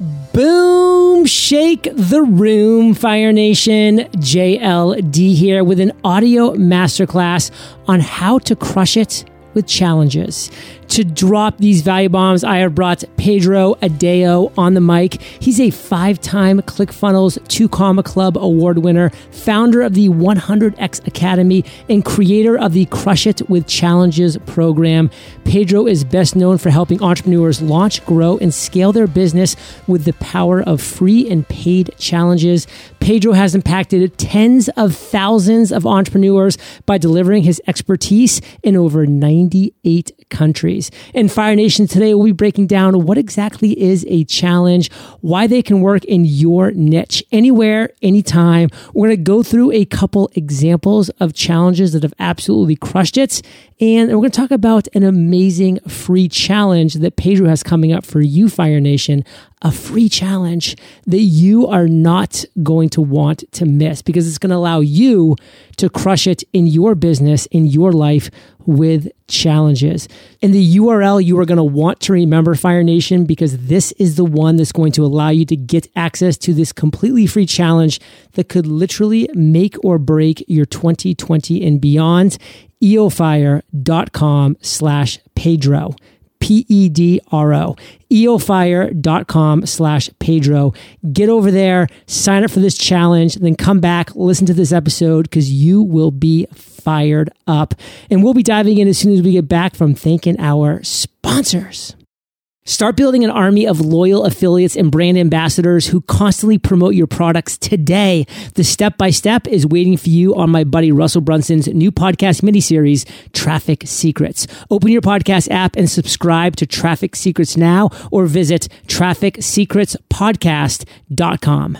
Boom! Shake the room, Fire Nation. JLD here with an audio masterclass on how to crush it with challenges to drop these value bombs, I have brought Pedro Adao on the mic. He's a five time ClickFunnels 2 Comma Club award winner, founder of the 100X Academy, and creator of the Crush It with Challenges program. Pedro is best known for helping entrepreneurs launch, grow, and scale their business with the power of free and paid challenges. Pedro has impacted tens of thousands of entrepreneurs by delivering his expertise in over 98 countries. In Fire Nation today, we'll be breaking down what exactly is a challenge, why they can work in your niche anywhere, anytime. We're going to go through a couple examples of challenges that have absolutely crushed it. And we're going to talk about an amazing free challenge that Pedro has coming up for you, Fire Nation a free challenge that you are not going to want to miss because it's going to allow you to crush it in your business, in your life with challenges. And the URL you are going to want to remember, Fire Nation, because this is the one that's going to allow you to get access to this completely free challenge that could literally make or break your 2020 and beyond. eofire.com slash Pedro. P-E-D-R-O, eofire.com slash Pedro. Get over there, sign up for this challenge, then come back, listen to this episode because you will be fired up. And we'll be diving in as soon as we get back from thanking our sponsors. Start building an army of loyal affiliates and brand ambassadors who constantly promote your products today. The step by step is waiting for you on my buddy Russell Brunson's new podcast miniseries, Traffic Secrets. Open your podcast app and subscribe to Traffic Secrets now or visit trafficsecretspodcast.com.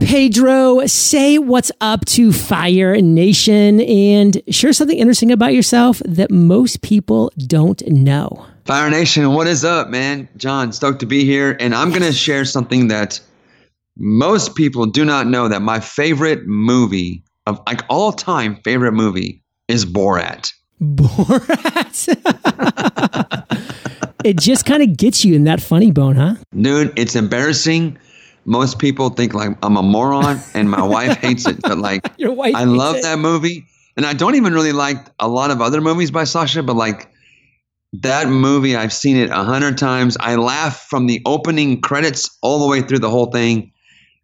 Pedro, say what's up to Fire Nation and share something interesting about yourself that most people don't know. Fire Nation, what is up, man? John, stoked to be here. And I'm going to share something that most people do not know that my favorite movie of like all time favorite movie is Borat. Borat. it just kind of gets you in that funny bone, huh? Dude, it's embarrassing. Most people think like I'm a moron and my wife hates it, but like Your wife I love it. that movie. And I don't even really like a lot of other movies by Sacha, but like that movie, I've seen it a hundred times. I laugh from the opening credits all the way through the whole thing.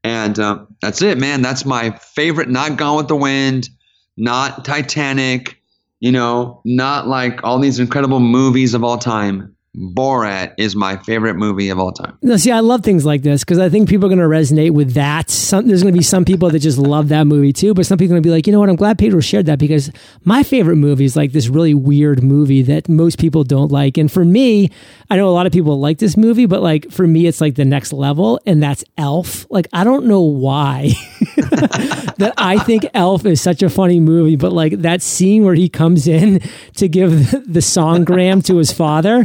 And uh, that's it, man. That's my favorite. Not Gone with the Wind, not Titanic, you know, not like all these incredible movies of all time. Borat is my favorite movie of all time. No, see, I love things like this because I think people are going to resonate with that. Some, there's going to be some people that just love that movie too, but some people are going to be like, you know what? I'm glad Pedro shared that because my favorite movie is like this really weird movie that most people don't like. And for me, I know a lot of people like this movie, but like for me, it's like the next level, and that's Elf. Like, I don't know why that I think Elf is such a funny movie, but like that scene where he comes in to give the songgram to his father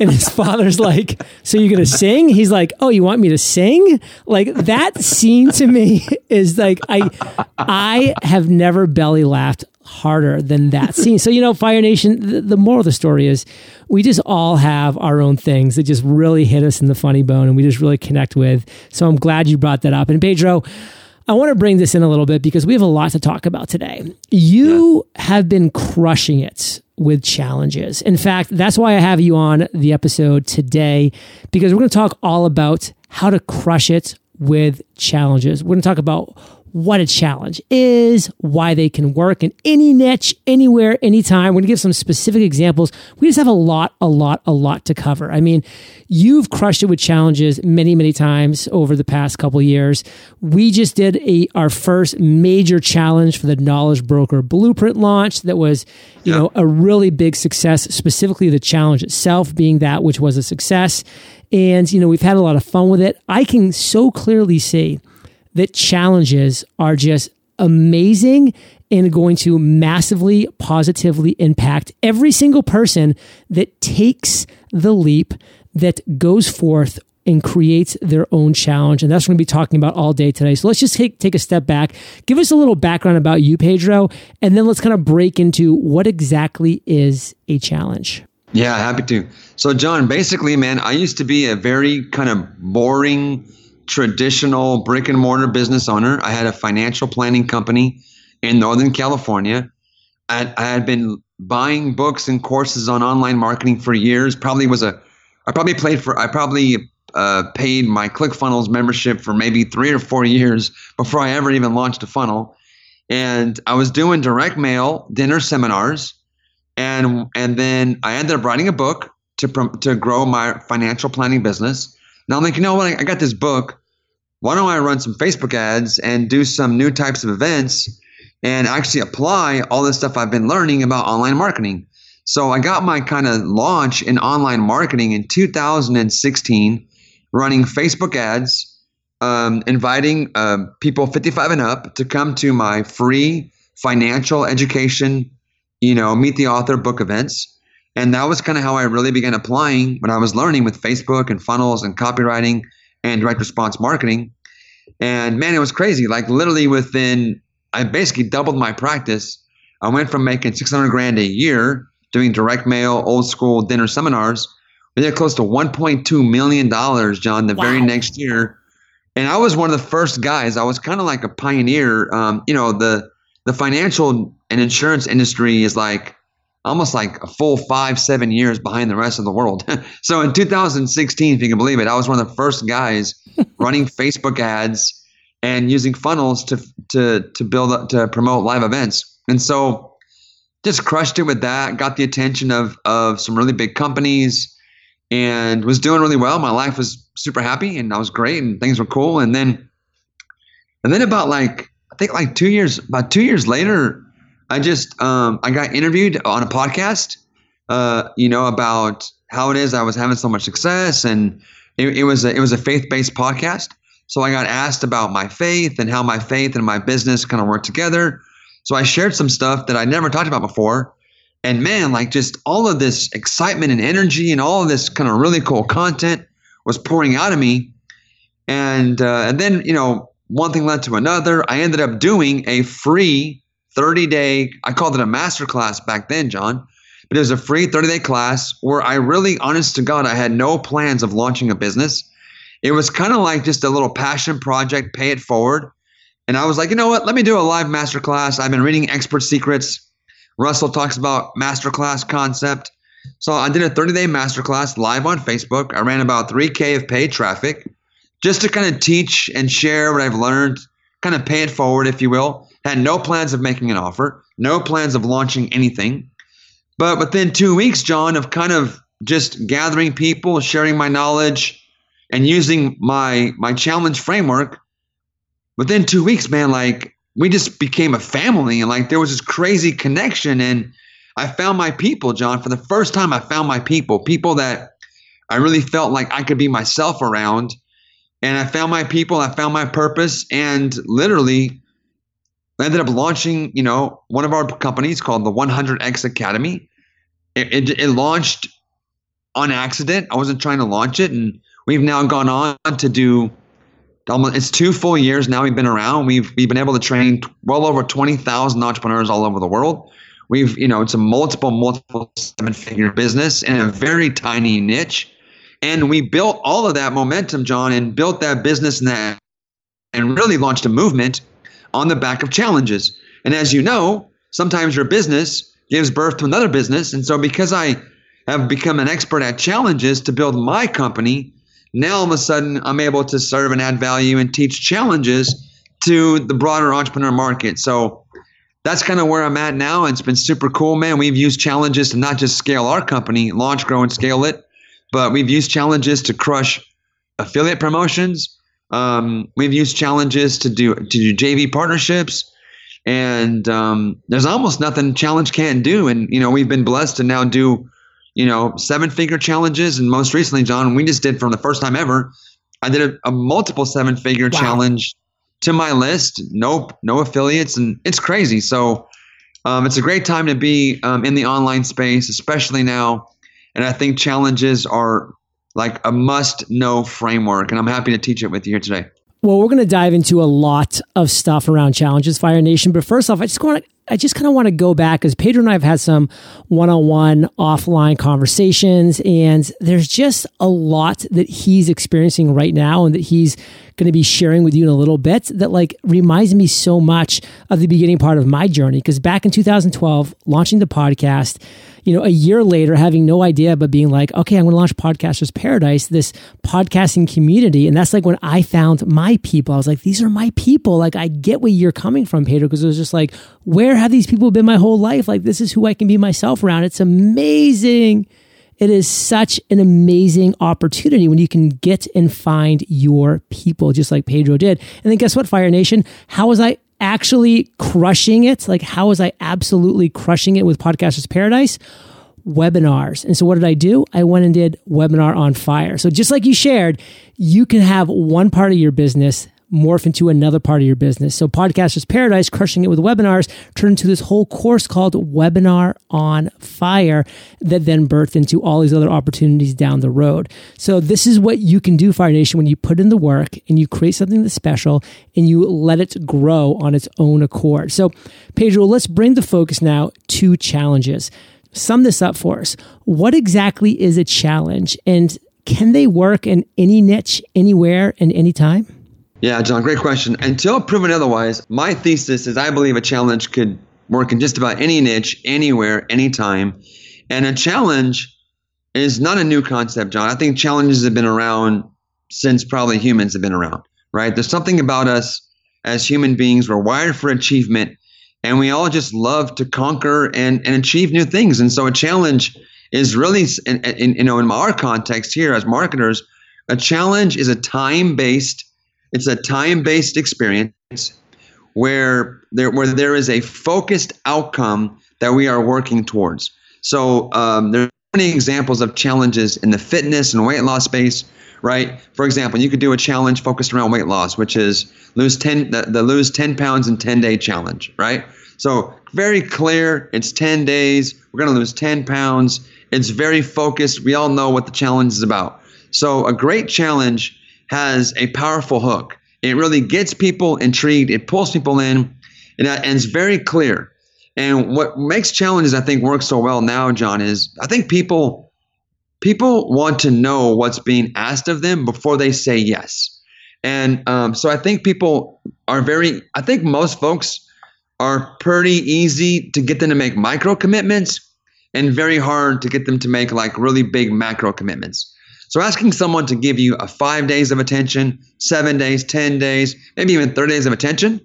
and his father's like, So you're going to sing? He's like, Oh, you want me to sing? Like that scene to me is like, I, I have never belly laughed harder than that scene. So, you know, Fire Nation, the, the, moral of the story is we just all have our own things that just really hit us in the funny bone and we just really connect with. So I'm glad you brought that up. And Pedro, I want to bring this in a little bit because we have a lot to talk about today. You yeah. have been crushing it with challenges. In fact, that's why I have you on the episode today because we're going to talk all about how to crush it with challenges. We're going to talk about what a challenge is, why they can work in any niche, anywhere, anytime. We're going to give some specific examples. We just have a lot, a lot, a lot to cover. I mean, you've crushed it with challenges many, many times over the past couple years. We just did a our first major challenge for the Knowledge Broker Blueprint launch that was, you know, a really big success, specifically the challenge itself being that which was a success. And, you know, we've had a lot of fun with it. I can so clearly see that challenges are just amazing and going to massively positively impact every single person that takes the leap that goes forth and creates their own challenge. And that's what we're going to be talking about all day today. So let's just take, take a step back, give us a little background about you, Pedro, and then let's kind of break into what exactly is a challenge. Yeah, happy to. So, John, basically, man, I used to be a very kind of boring, traditional brick and mortar business owner. I had a financial planning company in Northern California. I, I had been buying books and courses on online marketing for years. Probably was a, I probably played for, I probably uh, paid my ClickFunnels membership for maybe three or four years before I ever even launched a funnel. And I was doing direct mail dinner seminars, and and then I ended up writing a book to to grow my financial planning business. Now I'm like, you know what? I got this book. Why don't I run some Facebook ads and do some new types of events and actually apply all the stuff I've been learning about online marketing? So I got my kind of launch in online marketing in 2016 running Facebook ads, um, inviting uh, people 55 and up to come to my free financial education, you know, meet the author book events. And that was kind of how I really began applying when I was learning with Facebook and funnels and copywriting and direct response marketing. And man, it was crazy. Like literally within, I basically doubled my practice. I went from making 600 grand a year doing direct mail, old school dinner seminars we did close to 1.2 million dollars, John, the wow. very next year. And I was one of the first guys. I was kind of like a pioneer. Um, you know, the the financial and insurance industry is like almost like a full five, seven years behind the rest of the world. so in 2016, if you can believe it, I was one of the first guys running Facebook ads and using funnels to to to build up, to promote live events. And so just crushed it with that. Got the attention of of some really big companies and was doing really well. My life was super happy and I was great and things were cool. And then, and then about like, I think like two years, about two years later, I just, um, I got interviewed on a podcast, uh, you know, about how it is I was having so much success. And it, it was a, it was a faith-based podcast. So I got asked about my faith and how my faith and my business kind of work together. So I shared some stuff that I never talked about before and man, like just all of this excitement and energy and all of this kind of really cool content was pouring out of me. And uh, and then you know one thing led to another. I ended up doing a free 30 day. I called it a master class back then, John. But it was a free 30 day class where I really, honest to God, I had no plans of launching a business. It was kind of like just a little passion project, pay it forward. And I was like, you know what? Let me do a live master class. I've been reading Expert Secrets Russell talks about masterclass concept. So I did a 30 day masterclass live on Facebook. I ran about 3K of paid traffic just to kind of teach and share what I've learned, kind of pay it forward, if you will. Had no plans of making an offer, no plans of launching anything. But within two weeks, John, of kind of just gathering people, sharing my knowledge, and using my my challenge framework, within two weeks, man, like we just became a family and like there was this crazy connection and I found my people, John. For the first time I found my people, people that I really felt like I could be myself around. And I found my people, I found my purpose and literally ended up launching, you know, one of our companies called the 100X Academy. It, it, it launched on accident. I wasn't trying to launch it and we've now gone on to do it's two full years now we've been around. We've we've been able to train well over twenty thousand entrepreneurs all over the world. We've you know it's a multiple multiple seven figure business in a very tiny niche, and we built all of that momentum, John, and built that business and that and really launched a movement on the back of challenges. And as you know, sometimes your business gives birth to another business, and so because I have become an expert at challenges to build my company now all of a sudden, I'm able to serve and add value and teach challenges to the broader entrepreneur market. So that's kind of where I'm at now. It's been super cool, man. We've used challenges to not just scale our company, launch, grow, and scale it, but we've used challenges to crush affiliate promotions. Um, we've used challenges to do to do JV partnerships, and um, there's almost nothing challenge can't do. And you know, we've been blessed to now do you know, seven figure challenges. And most recently, John, we just did from the first time ever, I did a, a multiple seven figure wow. challenge to my list. Nope, no affiliates. And it's crazy. So um, it's a great time to be um, in the online space, especially now. And I think challenges are like a must know framework. And I'm happy to teach it with you here today. Well, we're going to dive into a lot of stuff around challenges, Fire Nation. But first off, I just want to I just kind of want to go back because Pedro and I have had some one on one offline conversations, and there's just a lot that he's experiencing right now and that he's going to be sharing with you in a little bit that like reminds me so much of the beginning part of my journey. Because back in 2012, launching the podcast, you know, a year later, having no idea, but being like, okay, I'm going to launch Podcasters Paradise, this podcasting community. And that's like when I found my people. I was like, these are my people. Like, I get where you're coming from, Pedro, because it was just like, where have these people been my whole life? Like, this is who I can be myself around. It's amazing. It is such an amazing opportunity when you can get and find your people, just like Pedro did. And then guess what, Fire Nation? How was I actually crushing it? Like, how was I absolutely crushing it with Podcasters Paradise? Webinars. And so, what did I do? I went and did Webinar on Fire. So, just like you shared, you can have one part of your business morph into another part of your business. So Podcasters Paradise, crushing it with webinars, turned into this whole course called Webinar on Fire that then birthed into all these other opportunities down the road. So this is what you can do, Fire Nation, when you put in the work and you create something that's special and you let it grow on its own accord. So Pedro, let's bring the focus now to challenges. Sum this up for us. What exactly is a challenge and can they work in any niche, anywhere, and anytime? Yeah, John, great question. Until proven otherwise, my thesis is I believe a challenge could work in just about any niche, anywhere, anytime. And a challenge is not a new concept, John. I think challenges have been around since probably humans have been around, right? There's something about us as human beings, we're wired for achievement, and we all just love to conquer and, and achieve new things. And so a challenge is really, in, in, you know, in our context here as marketers, a challenge is a time based it's a time-based experience where there where there is a focused outcome that we are working towards. So um, there are many examples of challenges in the fitness and weight loss space. Right. For example, you could do a challenge focused around weight loss, which is lose ten the, the lose ten pounds in ten day challenge. Right. So very clear. It's ten days. We're to lose ten pounds. It's very focused. We all know what the challenge is about. So a great challenge has a powerful hook. It really gets people intrigued. It pulls people in, and, and it's very clear. And what makes challenges, I think, work so well now, John, is I think people people want to know what's being asked of them before they say yes. And um, so I think people are very. I think most folks are pretty easy to get them to make micro commitments, and very hard to get them to make like really big macro commitments. So asking someone to give you a five days of attention, seven days, 10 days, maybe even 30 days of attention,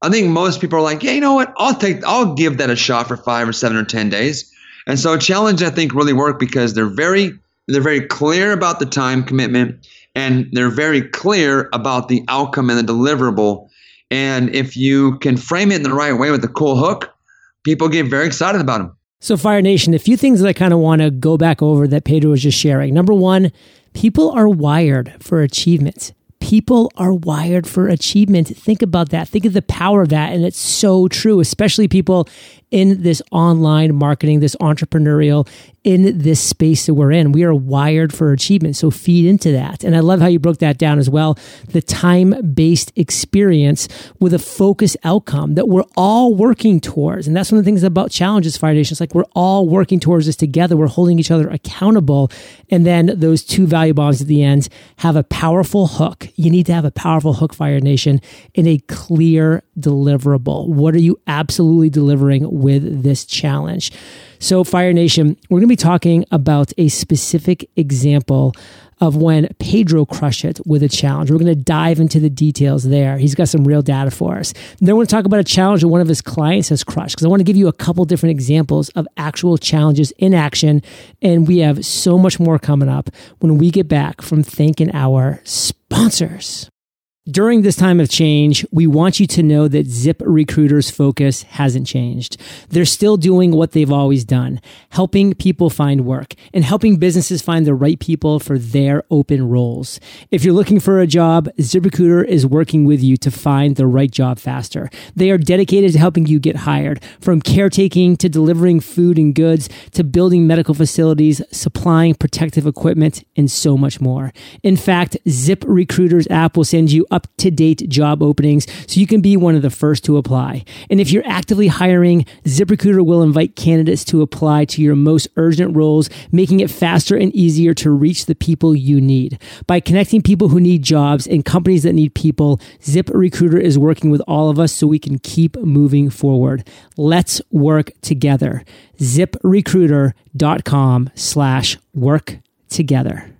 I think most people are like, yeah, you know what? I'll take, I'll give that a shot for five or seven or 10 days. And so challenge, I think, really work because they're very, they're very clear about the time commitment and they're very clear about the outcome and the deliverable. And if you can frame it in the right way with a cool hook, people get very excited about them. So, Fire Nation, a few things that I kind of want to go back over that Pedro was just sharing. Number one, people are wired for achievement. People are wired for achievement. Think about that. Think of the power of that. And it's so true, especially people in this online marketing, this entrepreneurial, in this space that we're in. We are wired for achievement. So feed into that. And I love how you broke that down as well. The time based experience with a focus outcome that we're all working towards. And that's one of the things about challenges, Fire Nation. It's like we're all working towards this together. We're holding each other accountable. And then those two value bombs at the end have a powerful hook. You need to have a powerful hook, Fire Nation, in a clear deliverable. What are you absolutely delivering with this challenge? So, Fire Nation, we're going to be talking about a specific example of when Pedro crushed it with a challenge. We're going to dive into the details there. He's got some real data for us. Then we're going to talk about a challenge that one of his clients has crushed because I want to give you a couple different examples of actual challenges in action. And we have so much more coming up when we get back from thanking our sponsors. During this time of change, we want you to know that Zip Recruiter's focus hasn't changed. They're still doing what they've always done, helping people find work and helping businesses find the right people for their open roles. If you're looking for a job, Zip ZipRecruiter is working with you to find the right job faster. They are dedicated to helping you get hired, from caretaking to delivering food and goods to building medical facilities, supplying protective equipment, and so much more. In fact, ZipRecruiter's app will send you up to date job openings so you can be one of the first to apply. And if you're actively hiring, ZipRecruiter will invite candidates to apply to your most urgent roles, making it faster and easier to reach the people you need. By connecting people who need jobs and companies that need people, ZipRecruiter is working with all of us so we can keep moving forward. Let's work together. ZipRecruiter.com slash work together.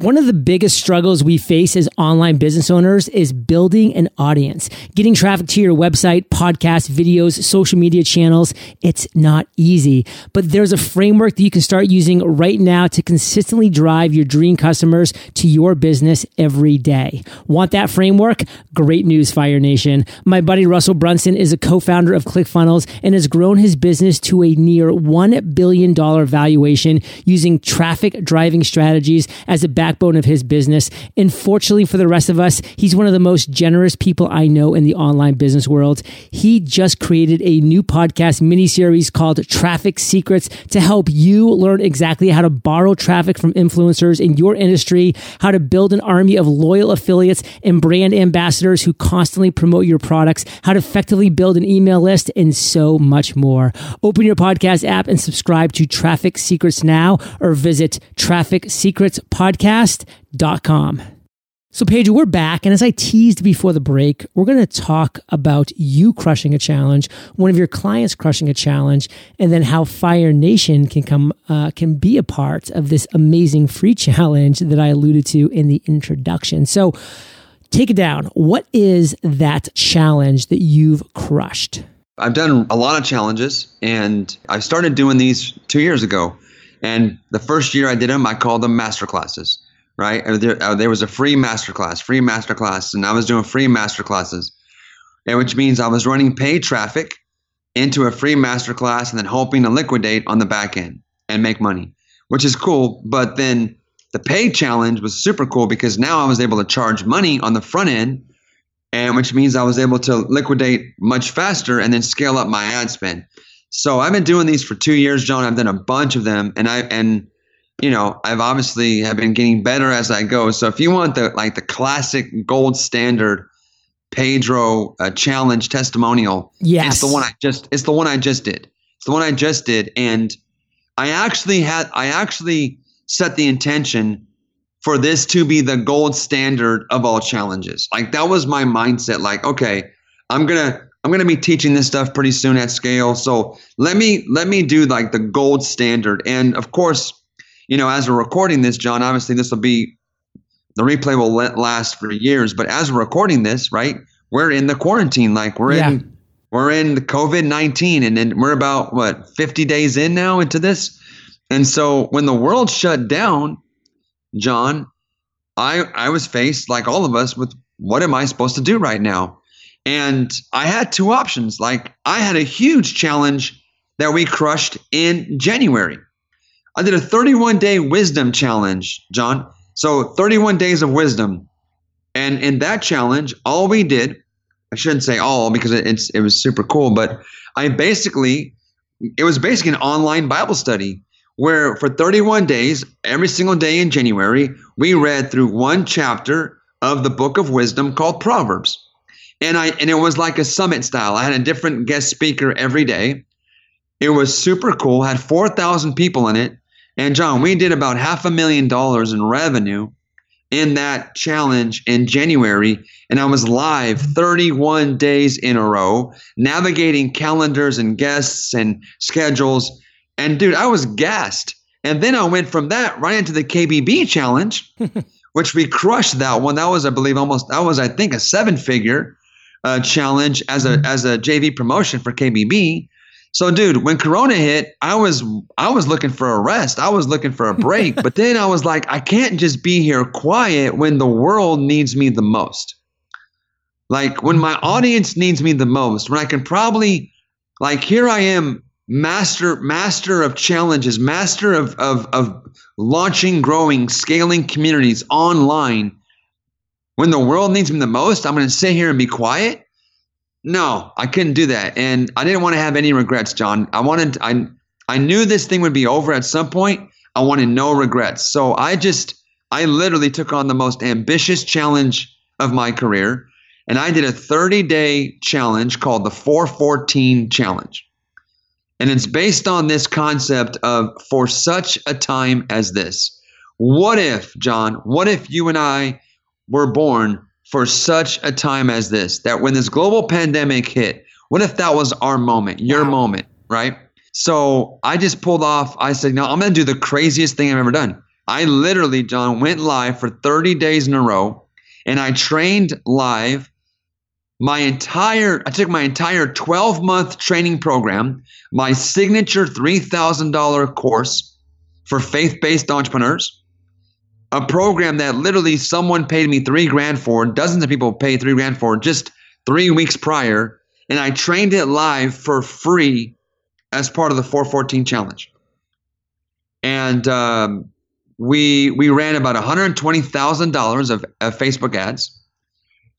One of the biggest struggles we face as online business owners is building an audience, getting traffic to your website, podcast, videos, social media channels. It's not easy, but there's a framework that you can start using right now to consistently drive your dream customers to your business every day. Want that framework? Great news, Fire Nation. My buddy Russell Brunson is a co-founder of ClickFunnels and has grown his business to a near $1 billion valuation using traffic driving strategies as a back backbone of his business. And fortunately for the rest of us, he's one of the most generous people I know in the online business world. He just created a new podcast mini series called Traffic Secrets to help you learn exactly how to borrow traffic from influencers in your industry, how to build an army of loyal affiliates and brand ambassadors who constantly promote your products, how to effectively build an email list, and so much more. Open your podcast app and subscribe to Traffic Secrets now or visit Traffic Secrets Podcast podcast.com. So, Paige, we're back. And as I teased before the break, we're going to talk about you crushing a challenge, one of your clients crushing a challenge, and then how Fire Nation can come, uh, can be a part of this amazing free challenge that I alluded to in the introduction. So, take it down. What is that challenge that you've crushed? I've done a lot of challenges, and I started doing these two years ago. And the first year I did them, I called them master classes right? There, uh, there was a free masterclass, free masterclass, and I was doing free masterclasses, and which means I was running paid traffic into a free masterclass and then hoping to liquidate on the back end and make money, which is cool. But then the paid challenge was super cool because now I was able to charge money on the front end, and which means I was able to liquidate much faster and then scale up my ad spend. So I've been doing these for two years, John. I've done a bunch of them, and I and you know, I've obviously have been getting better as I go. So if you want the like the classic gold standard Pedro uh, challenge testimonial, yes, it's the one I just it's the one I just did. It's the one I just did, and I actually had I actually set the intention for this to be the gold standard of all challenges. Like that was my mindset. Like, okay, I'm gonna I'm gonna be teaching this stuff pretty soon at scale. So let me let me do like the gold standard. And of course, you know, as we're recording this, John, obviously this will be the replay will last for years. But as we're recording this, right, we're in the quarantine. Like we're yeah. in we're in the COVID nineteen, and then we're about what fifty days in now into this. And so when the world shut down, John, I I was faced like all of us with what am I supposed to do right now? And I had two options. Like I had a huge challenge that we crushed in January. I did a 31 day wisdom challenge, John. So 31 days of wisdom. And in that challenge, all we did, I shouldn't say all because it, it's it was super cool, but I basically it was basically an online Bible study where for 31 days, every single day in January, we read through one chapter of the book of wisdom called Proverbs. And I and it was like a summit style. I had a different guest speaker every day. It was super cool, had 4,000 people in it. And John, we did about half a million dollars in revenue in that challenge in January. And I was live 31 days in a row, navigating calendars and guests and schedules. And dude, I was gassed. And then I went from that right into the KBB challenge, which we crushed that one. That was, I believe, almost, that was, I think, a seven figure uh, challenge as a, as a JV promotion for KBB. So, dude, when Corona hit, I was I was looking for a rest. I was looking for a break. but then I was like, I can't just be here quiet when the world needs me the most. Like when my mm-hmm. audience needs me the most, when I can probably, like, here I am, master master of challenges, master of of of launching, growing, scaling communities online. When the world needs me the most, I'm going to sit here and be quiet no, I couldn't do that, and I didn't want to have any regrets, John. I wanted I I knew this thing would be over at some point. I wanted no regrets, so I just I literally took on the most ambitious challenge of my career, and I did a 30 day challenge called the 414 Challenge. And it's based on this concept of for such a time as this. What if, John, what if you and I were born for such a time as this? That when this global pandemic hit, what if that was our moment, your wow. moment, right? So I just pulled off, I said, no, I'm going to do the craziest thing I've ever done. I literally, John, went live for 30 days in a row and I trained live my entire I took my entire 12 month training program, my signature $3,000 course for faith-based entrepreneurs, a program that literally someone paid me 3 grand for, dozens of people paid 3 grand for just 3 weeks prior, and I trained it live for free as part of the 414 challenge. And um, we we ran about $120,000 of, of Facebook ads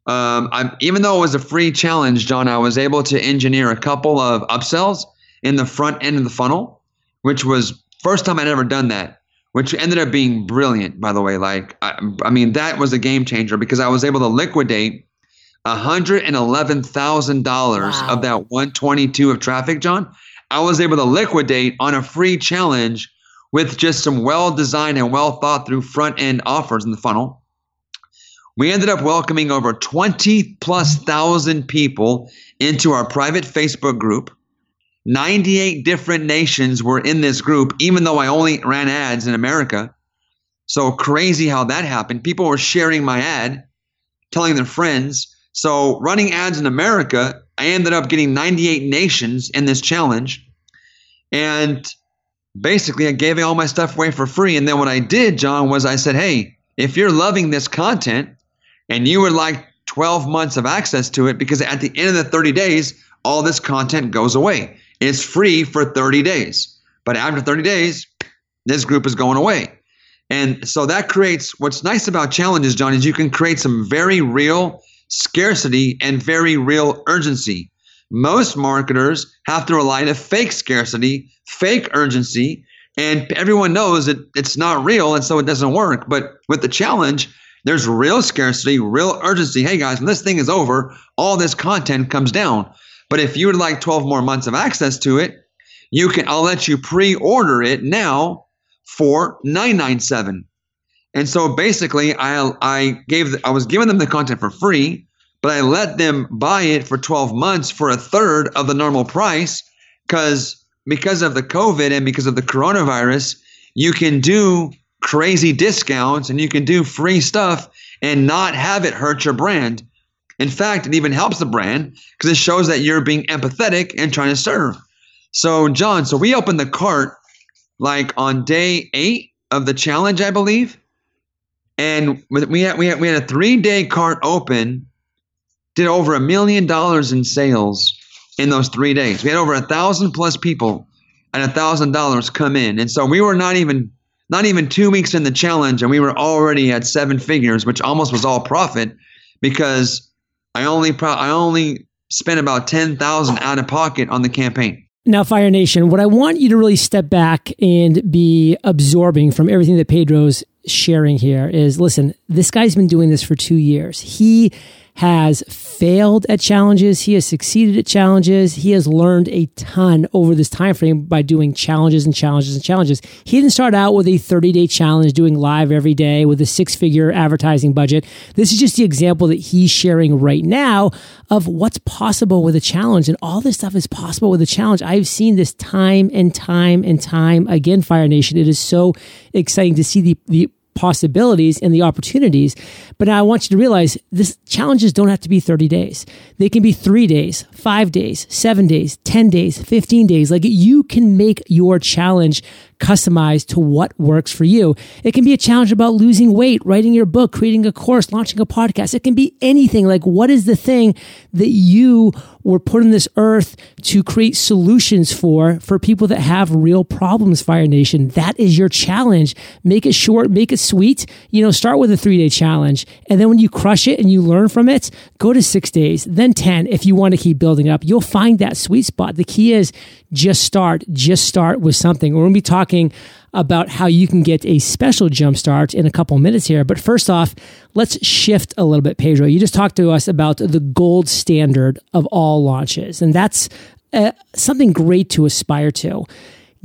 um, I'm, even though it was a free challenge, John, I was able to engineer a couple of upsells in the front end of the funnel, which was first time I'd ever done that, which ended up being brilliant, by the way. Like, I, I mean, that was a game changer because I was able to liquidate $111,000 wow. of that 122 of traffic, John. I was able to liquidate on a free challenge with just some well designed and well thought through front end offers in the funnel. We ended up welcoming over 20 plus thousand people into our private Facebook group. 98 different nations were in this group, even though I only ran ads in America. So crazy how that happened. People were sharing my ad, telling their friends. So running ads in America, I ended up getting 98 nations in this challenge. And basically, I gave all my stuff away for free. And then what I did, John, was I said, hey, if you're loving this content, and you would like 12 months of access to it because at the end of the 30 days, all this content goes away. It's free for 30 days. But after 30 days, this group is going away. And so that creates what's nice about challenges, John, is you can create some very real scarcity and very real urgency. Most marketers have to rely on a fake scarcity, fake urgency, and everyone knows that it's not real and so it doesn't work. But with the challenge, there's real scarcity, real urgency. Hey guys, when this thing is over, all this content comes down. But if you would like 12 more months of access to it, you can I'll let you pre-order it now for 997. And so basically I I gave I was giving them the content for free, but I let them buy it for 12 months for a third of the normal price cuz because of the COVID and because of the coronavirus, you can do crazy discounts and you can do free stuff and not have it hurt your brand. In fact, it even helps the brand because it shows that you're being empathetic and trying to serve. So, John, so we opened the cart like on day eight of the challenge, I believe. And we had, we had, we had a three day cart open, did over a million dollars in sales in those three days. We had over a thousand plus people and a thousand dollars come in. And so we were not even not even two weeks in the challenge, and we were already at seven figures, which almost was all profit because I only pro- I only spent about ten thousand out of pocket on the campaign. Now, Fire Nation, what I want you to really step back and be absorbing from everything that Pedro's sharing here is listen, this guy's been doing this for two years. He has failed at challenges. He has succeeded at challenges. He has learned a ton over this time frame by doing challenges and challenges and challenges. He didn't start out with a 30 day challenge doing live every day with a six figure advertising budget. This is just the example that he's sharing right now of what's possible with a challenge. And all this stuff is possible with a challenge. I've seen this time and time and time again, Fire Nation. It is so exciting to see the, the possibilities and the opportunities. But now I want you to realize this challenges don't have to be 30 days. They can be three days, five days, seven days, 10 days, 15 days. Like you can make your challenge customized to what works for you. It can be a challenge about losing weight, writing your book, creating a course, launching a podcast. It can be anything. Like, what is the thing that you were put on this earth to create solutions for, for people that have real problems, Fire Nation? That is your challenge. Make it short, make it sweet. You know, start with a three day challenge. And then when you crush it and you learn from it, go to six days, then 10 if you want to keep building up. You'll find that sweet spot. The key is just start, just start with something. We're going to be talking about how you can get a special jumpstart in a couple minutes here. But first off, let's shift a little bit, Pedro. You just talked to us about the gold standard of all launches, and that's uh, something great to aspire to.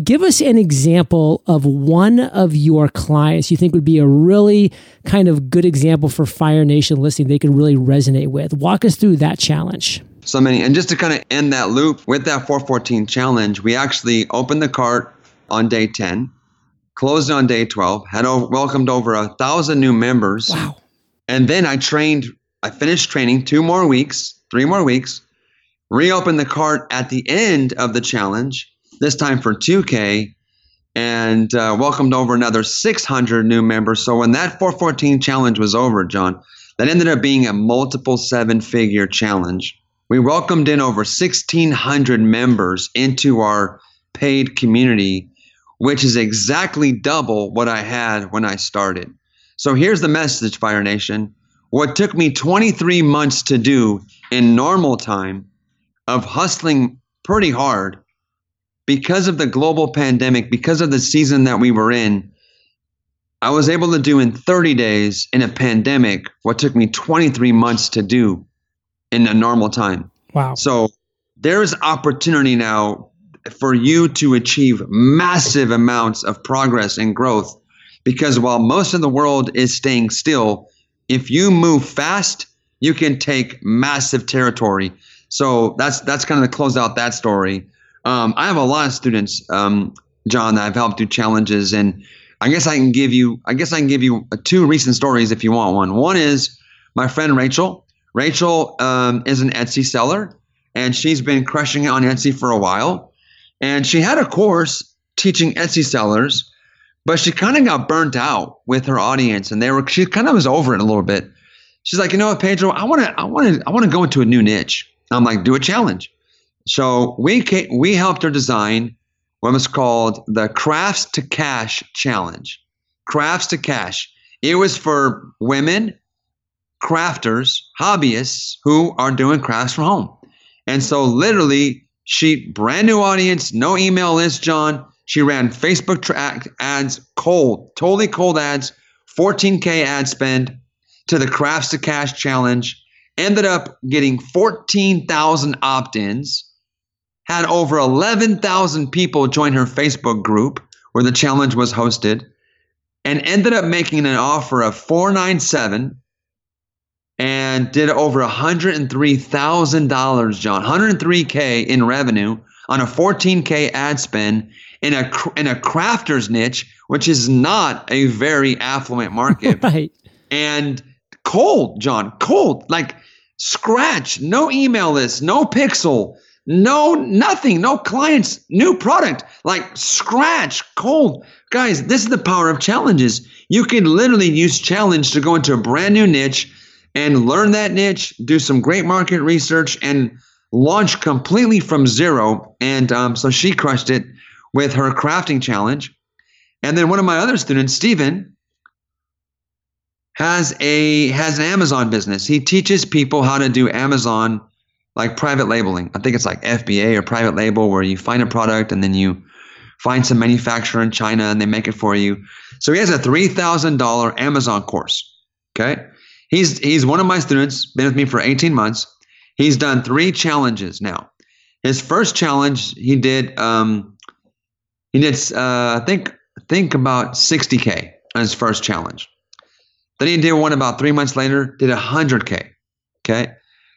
Give us an example of one of your clients you think would be a really kind of good example for Fire Nation listening they could really resonate with. Walk us through that challenge. So many. And just to kind of end that loop with that 414 challenge, we actually opened the cart on day 10, closed on day 12, had over, welcomed over a thousand new members. Wow. And then I trained, I finished training two more weeks, three more weeks, reopened the cart at the end of the challenge this time for 2K, and uh, welcomed over another 600 new members. So when that 414 challenge was over, John, that ended up being a multiple seven figure challenge. We welcomed in over 1,600 members into our paid community, which is exactly double what I had when I started. So here's the message, Fire Nation. What took me 23 months to do in normal time of hustling pretty hard because of the global pandemic, because of the season that we were in, I was able to do in 30 days in a pandemic what took me 23 months to do in a normal time. Wow. So there is opportunity now for you to achieve massive amounts of progress and growth because while most of the world is staying still, if you move fast, you can take massive territory. So that's that's kind of to close out that story. Um, I have a lot of students, um, John, that I've helped do challenges, and I guess I can give you, I guess I can give you two recent stories if you want one. One is my friend Rachel. Rachel um, is an Etsy seller, and she's been crushing it on Etsy for a while. And she had a course teaching Etsy sellers, but she kind of got burnt out with her audience, and they were she kind of was over it a little bit. She's like, you know what, Pedro, I want to, I want to, I want to go into a new niche. I'm like, do a challenge. So we came, we helped her design what was called the Crafts to Cash Challenge. Crafts to Cash. It was for women, crafters, hobbyists who are doing crafts from home. And so literally, she brand new audience, no email list, John. She ran Facebook track ads cold, totally cold ads, 14k ad spend to the Crafts to Cash challenge. Ended up getting 14,000 opt-ins had over 11,000 people join her Facebook group where the challenge was hosted and ended up making an offer of 497 and did over $103,000, John, 103K in revenue on a 14K ad spend in a, in a crafter's niche, which is not a very affluent market. right. And cold, John, cold, like scratch, no email list, no pixel, no, nothing, no clients, new product, like scratch, cold. Guys, this is the power of challenges. You can literally use challenge to go into a brand new niche and learn that niche, do some great market research, and launch completely from zero. And um, so she crushed it with her crafting challenge. And then one of my other students, Stephen, has a has an Amazon business. He teaches people how to do Amazon like private labeling. I think it's like FBA or private label where you find a product and then you find some manufacturer in China and they make it for you. So he has a $3,000 Amazon course. Okay. He's, he's one of my students, been with me for 18 months. He's done three challenges now. His first challenge, he did, um, he did, uh, I think, think about 60K on his first challenge. Then he did one about three months later, did 100K. Okay.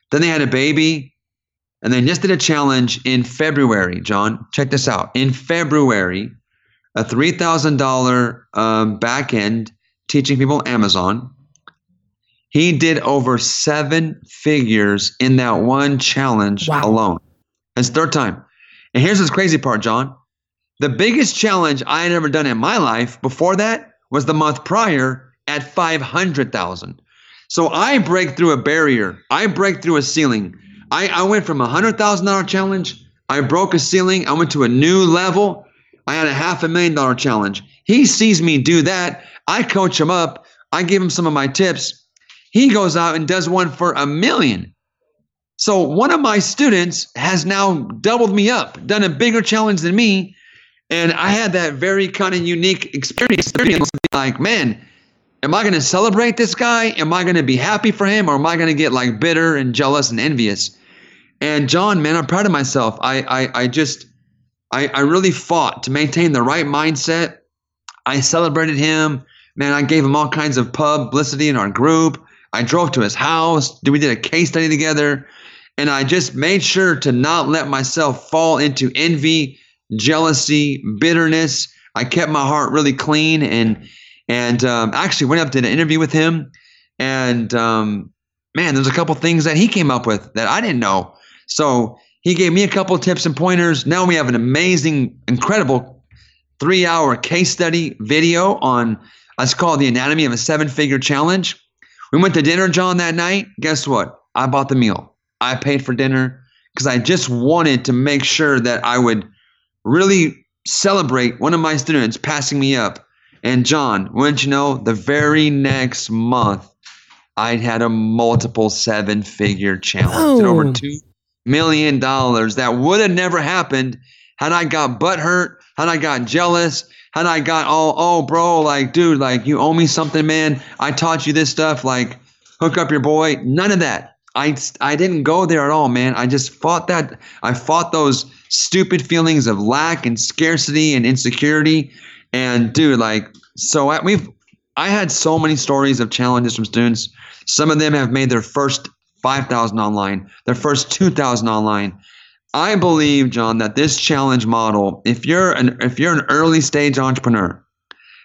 Then they had a baby, and they just did a challenge in February. John, check this out. In February, a three thousand um, back end teaching people Amazon. He did over seven figures in that one challenge wow. alone. It's third time. And here's this crazy part, John. The biggest challenge I had ever done in my life before that was the month prior at 500,000. So I break through a barrier. I break through a ceiling. I, I went from a hundred thousand dollar challenge. I broke a ceiling. I went to a new level. I had a half a million dollar challenge. He sees me do that. I coach him up. I give him some of my tips. He goes out and does one for a million. So one of my students has now doubled me up, done a bigger challenge than me. And I had that very kind of unique experience. Like, man, am I going to celebrate this guy? Am I going to be happy for him? Or am I going to get like bitter and jealous and envious? And John, man, I'm proud of myself. I, I, I just, I, I really fought to maintain the right mindset. I celebrated him. Man, I gave him all kinds of publicity in our group. I drove to his house. We did a case study together. And I just made sure to not let myself fall into envy, jealousy, bitterness. I kept my heart really clean and and um, actually went up did an interview with him. And um, man, there's a couple things that he came up with that I didn't know. So he gave me a couple tips and pointers. Now we have an amazing, incredible three hour case study video on, let's call the anatomy of a seven figure challenge. We went to dinner, John, that night. Guess what? I bought the meal. I paid for dinner because I just wanted to make sure that I would really celebrate one of my students passing me up. And John, wouldn't you know, the very next month, I had a multiple seven figure challenge oh. over two million dollars. That would have never happened had I got butt hurt, had I got jealous, had I got all, oh, bro, like, dude, like, you owe me something, man. I taught you this stuff, like, hook up your boy. None of that. I, I didn't go there at all, man. I just fought that. I fought those stupid feelings of lack and scarcity and insecurity. And dude, like, so I, we've, I had so many stories of challenges from students. Some of them have made their first 5,000 online, their first 2,000 online. I believe, John, that this challenge model, if you're an if you're an early stage entrepreneur,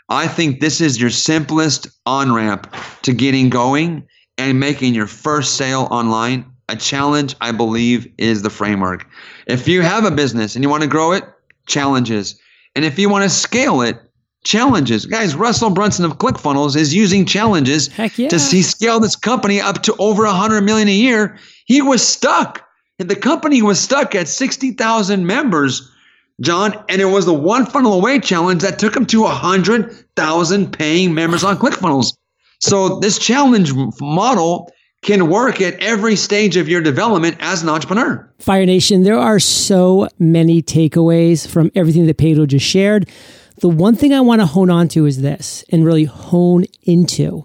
I think this is your simplest on ramp to getting going and making your first sale online. A challenge, I believe, is the framework. If you have a business and you want to grow it, challenges. And if you want to scale it, challenges. Guys, Russell Brunson of ClickFunnels is using challenges yeah. to see scale this company up to over 100 million a year. He was stuck. The company was stuck at 60,000 members, John, and it was the one funnel away challenge that took him to 100,000 paying members on ClickFunnels. So this challenge model can work at every stage of your development as an entrepreneur. Fire Nation, there are so many takeaways from everything that Pedro just shared. The one thing I want to hone on to is this and really hone into.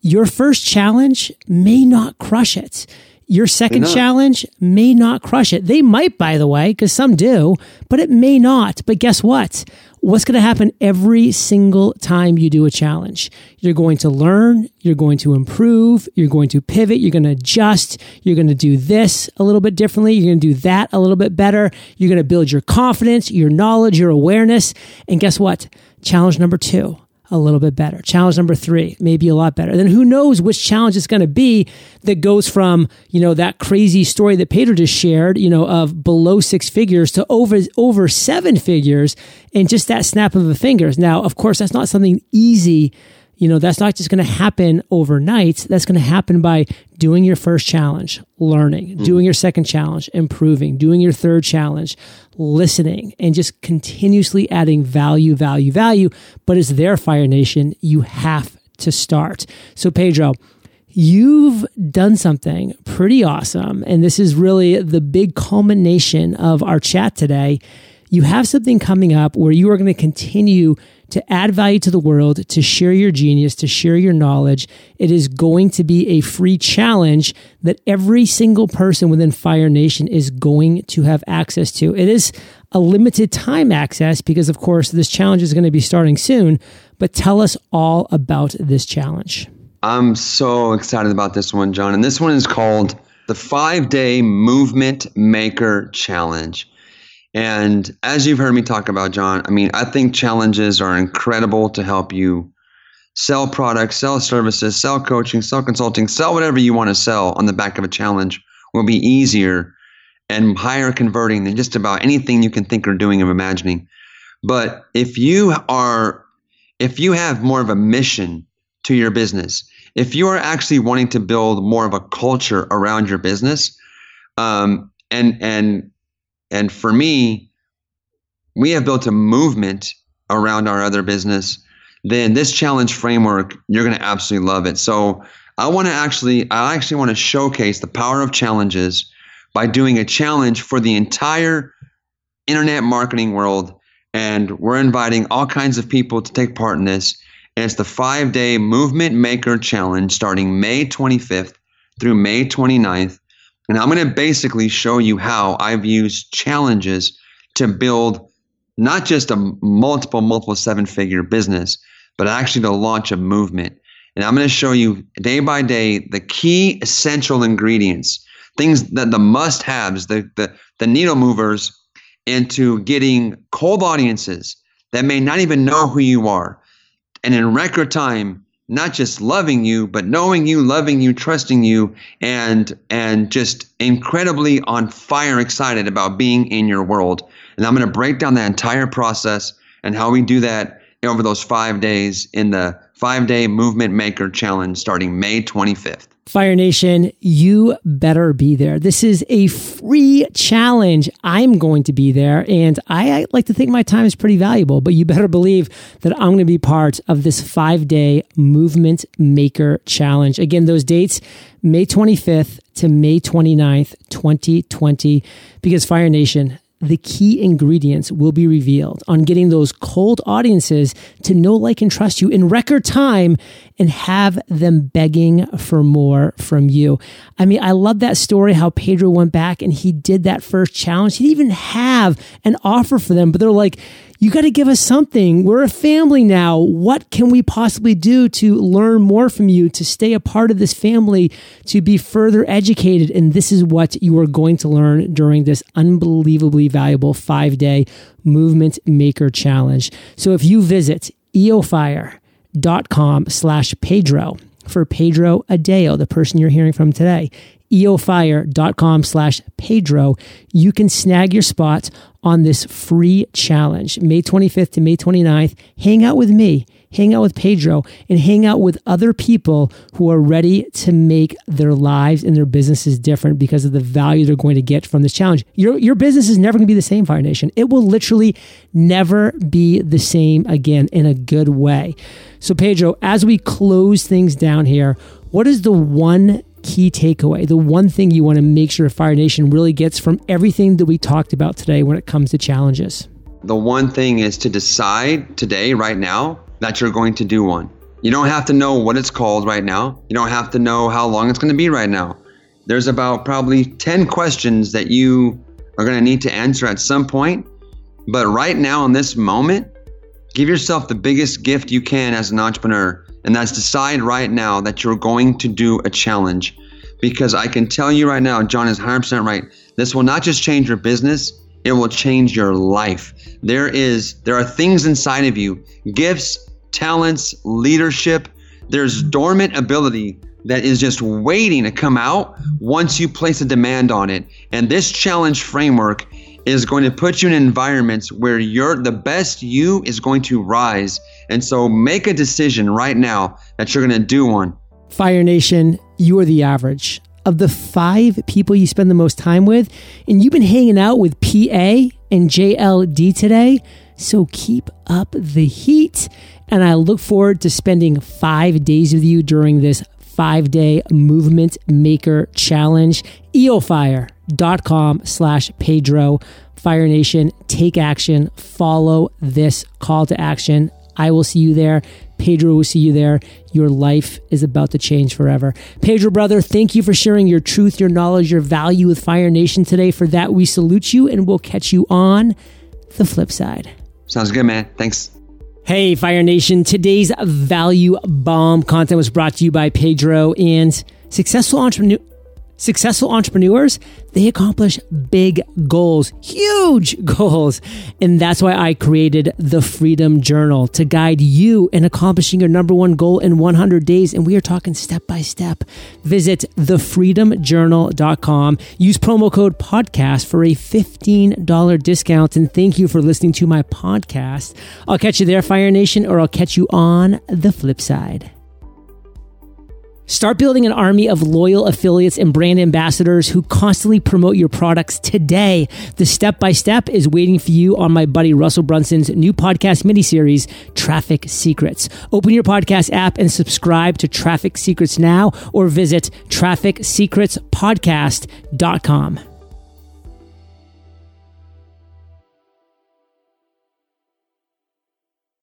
Your first challenge may not crush it. Your second challenge may not crush it. They might, by the way, because some do, but it may not. But guess what? What's going to happen every single time you do a challenge? You're going to learn, you're going to improve, you're going to pivot, you're going to adjust, you're going to do this a little bit differently, you're going to do that a little bit better, you're going to build your confidence, your knowledge, your awareness. And guess what? Challenge number two a little bit better. Challenge number three, maybe a lot better. Then who knows which challenge it's going to be that goes from, you know, that crazy story that Peter just shared, you know, of below six figures to over, over seven figures in just that snap of the fingers. Now, of course, that's not something easy you know, that's not just going to happen overnight. That's going to happen by doing your first challenge, learning, mm. doing your second challenge, improving, doing your third challenge, listening, and just continuously adding value, value, value. But it's there, Fire Nation. You have to start. So, Pedro, you've done something pretty awesome. And this is really the big culmination of our chat today. You have something coming up where you are going to continue to add value to the world, to share your genius, to share your knowledge. It is going to be a free challenge that every single person within Fire Nation is going to have access to. It is a limited time access because, of course, this challenge is going to be starting soon. But tell us all about this challenge. I'm so excited about this one, John. And this one is called the Five Day Movement Maker Challenge. And as you've heard me talk about, John, I mean, I think challenges are incredible to help you sell products, sell services, sell coaching, sell consulting, sell whatever you want to sell on the back of a challenge will be easier and higher converting than just about anything you can think or doing or imagining. But if you are, if you have more of a mission to your business, if you are actually wanting to build more of a culture around your business, um, and and and for me, we have built a movement around our other business. Then this challenge framework, you're going to absolutely love it. So I want to actually, I actually want to showcase the power of challenges by doing a challenge for the entire internet marketing world And we're inviting all kinds of people to take part in this. And it's the five day Movement Maker Challenge starting May 25th through May 29th. And I'm going to basically show you how I've used challenges to build not just a multiple, multiple seven figure business, but actually to launch a movement. And I'm going to show you day by day the key essential ingredients, things that the must haves, the, the, the needle movers into getting cold audiences that may not even know who you are. And in record time, not just loving you, but knowing you, loving you, trusting you, and and just incredibly on fire excited about being in your world. And I'm going to break down that entire process and how we do that over those five days in the five day movement maker challenge starting May 25th. Fire Nation, you better be there. This is a free challenge. I'm going to be there, and I, like to think my time is pretty valuable, but you better believe that I'm going to be part of this five day movement maker challenge. Again, those dates May 25th to May 29th, 2020, because Fire Nation, the key ingredients will be revealed on getting those cold audiences to know, like, and trust you in record time and have them begging for more from you. I mean, I love that story how Pedro went back and he did that first challenge. He didn't even have an offer for them, but they're like, you got to give us something. We're a family now. What can we possibly do to learn more from you, to stay a part of this family, to be further educated? And this is what you are going to learn during this unbelievably valuable five day movement maker challenge. So if you visit eofire.com slash Pedro for Pedro Adao, the person you're hearing from today, eofire.com slash Pedro, you can snag your spot on this free challenge, May 25th to May 29th. Hang out with me, hang out with Pedro, and hang out with other people who are ready to make their lives and their businesses different because of the value they're going to get from this challenge. Your, your business is never going to be the same, Fire Nation. It will literally never be the same again in a good way. So, Pedro, as we close things down here, what is the one key takeaway, the one thing you want to make sure Fire Nation really gets from everything that we talked about today when it comes to challenges? The one thing is to decide today, right now, that you're going to do one. You don't have to know what it's called right now. You don't have to know how long it's going to be right now. There's about probably 10 questions that you are going to need to answer at some point. But right now, in this moment, give yourself the biggest gift you can as an entrepreneur and that's decide right now that you're going to do a challenge. Because I can tell you right now, John is 100% right. This will not just change your business, it will change your life. There is there are things inside of you, gifts, talents, leadership. There's dormant ability that is just waiting to come out once you place a demand on it. And this challenge framework is going to put you in environments where you're the best you is going to rise. And so make a decision right now that you're going to do one. Fire Nation, you are the average of the five people you spend the most time with. And you've been hanging out with PA and JLD today. So keep up the heat. And I look forward to spending five days with you during this five day movement maker challenge. EOFire com slash Pedro. Fire Nation, take action. Follow this call to action. I will see you there. Pedro will see you there. Your life is about to change forever. Pedro, brother, thank you for sharing your truth, your knowledge, your value with Fire Nation today. For that, we salute you and we'll catch you on the flip side. Sounds good, man. Thanks. Hey, Fire Nation. Today's value bomb content was brought to you by Pedro and successful entrepreneur Successful entrepreneurs, they accomplish big goals, huge goals. And that's why I created the Freedom Journal to guide you in accomplishing your number one goal in 100 days. And we are talking step by step. Visit thefreedomjournal.com. Use promo code podcast for a $15 discount. And thank you for listening to my podcast. I'll catch you there, Fire Nation, or I'll catch you on the flip side. Start building an army of loyal affiliates and brand ambassadors who constantly promote your products today. The step by step is waiting for you on my buddy Russell Brunson's new podcast mini series, Traffic Secrets. Open your podcast app and subscribe to Traffic Secrets now or visit trafficsecretspodcast.com.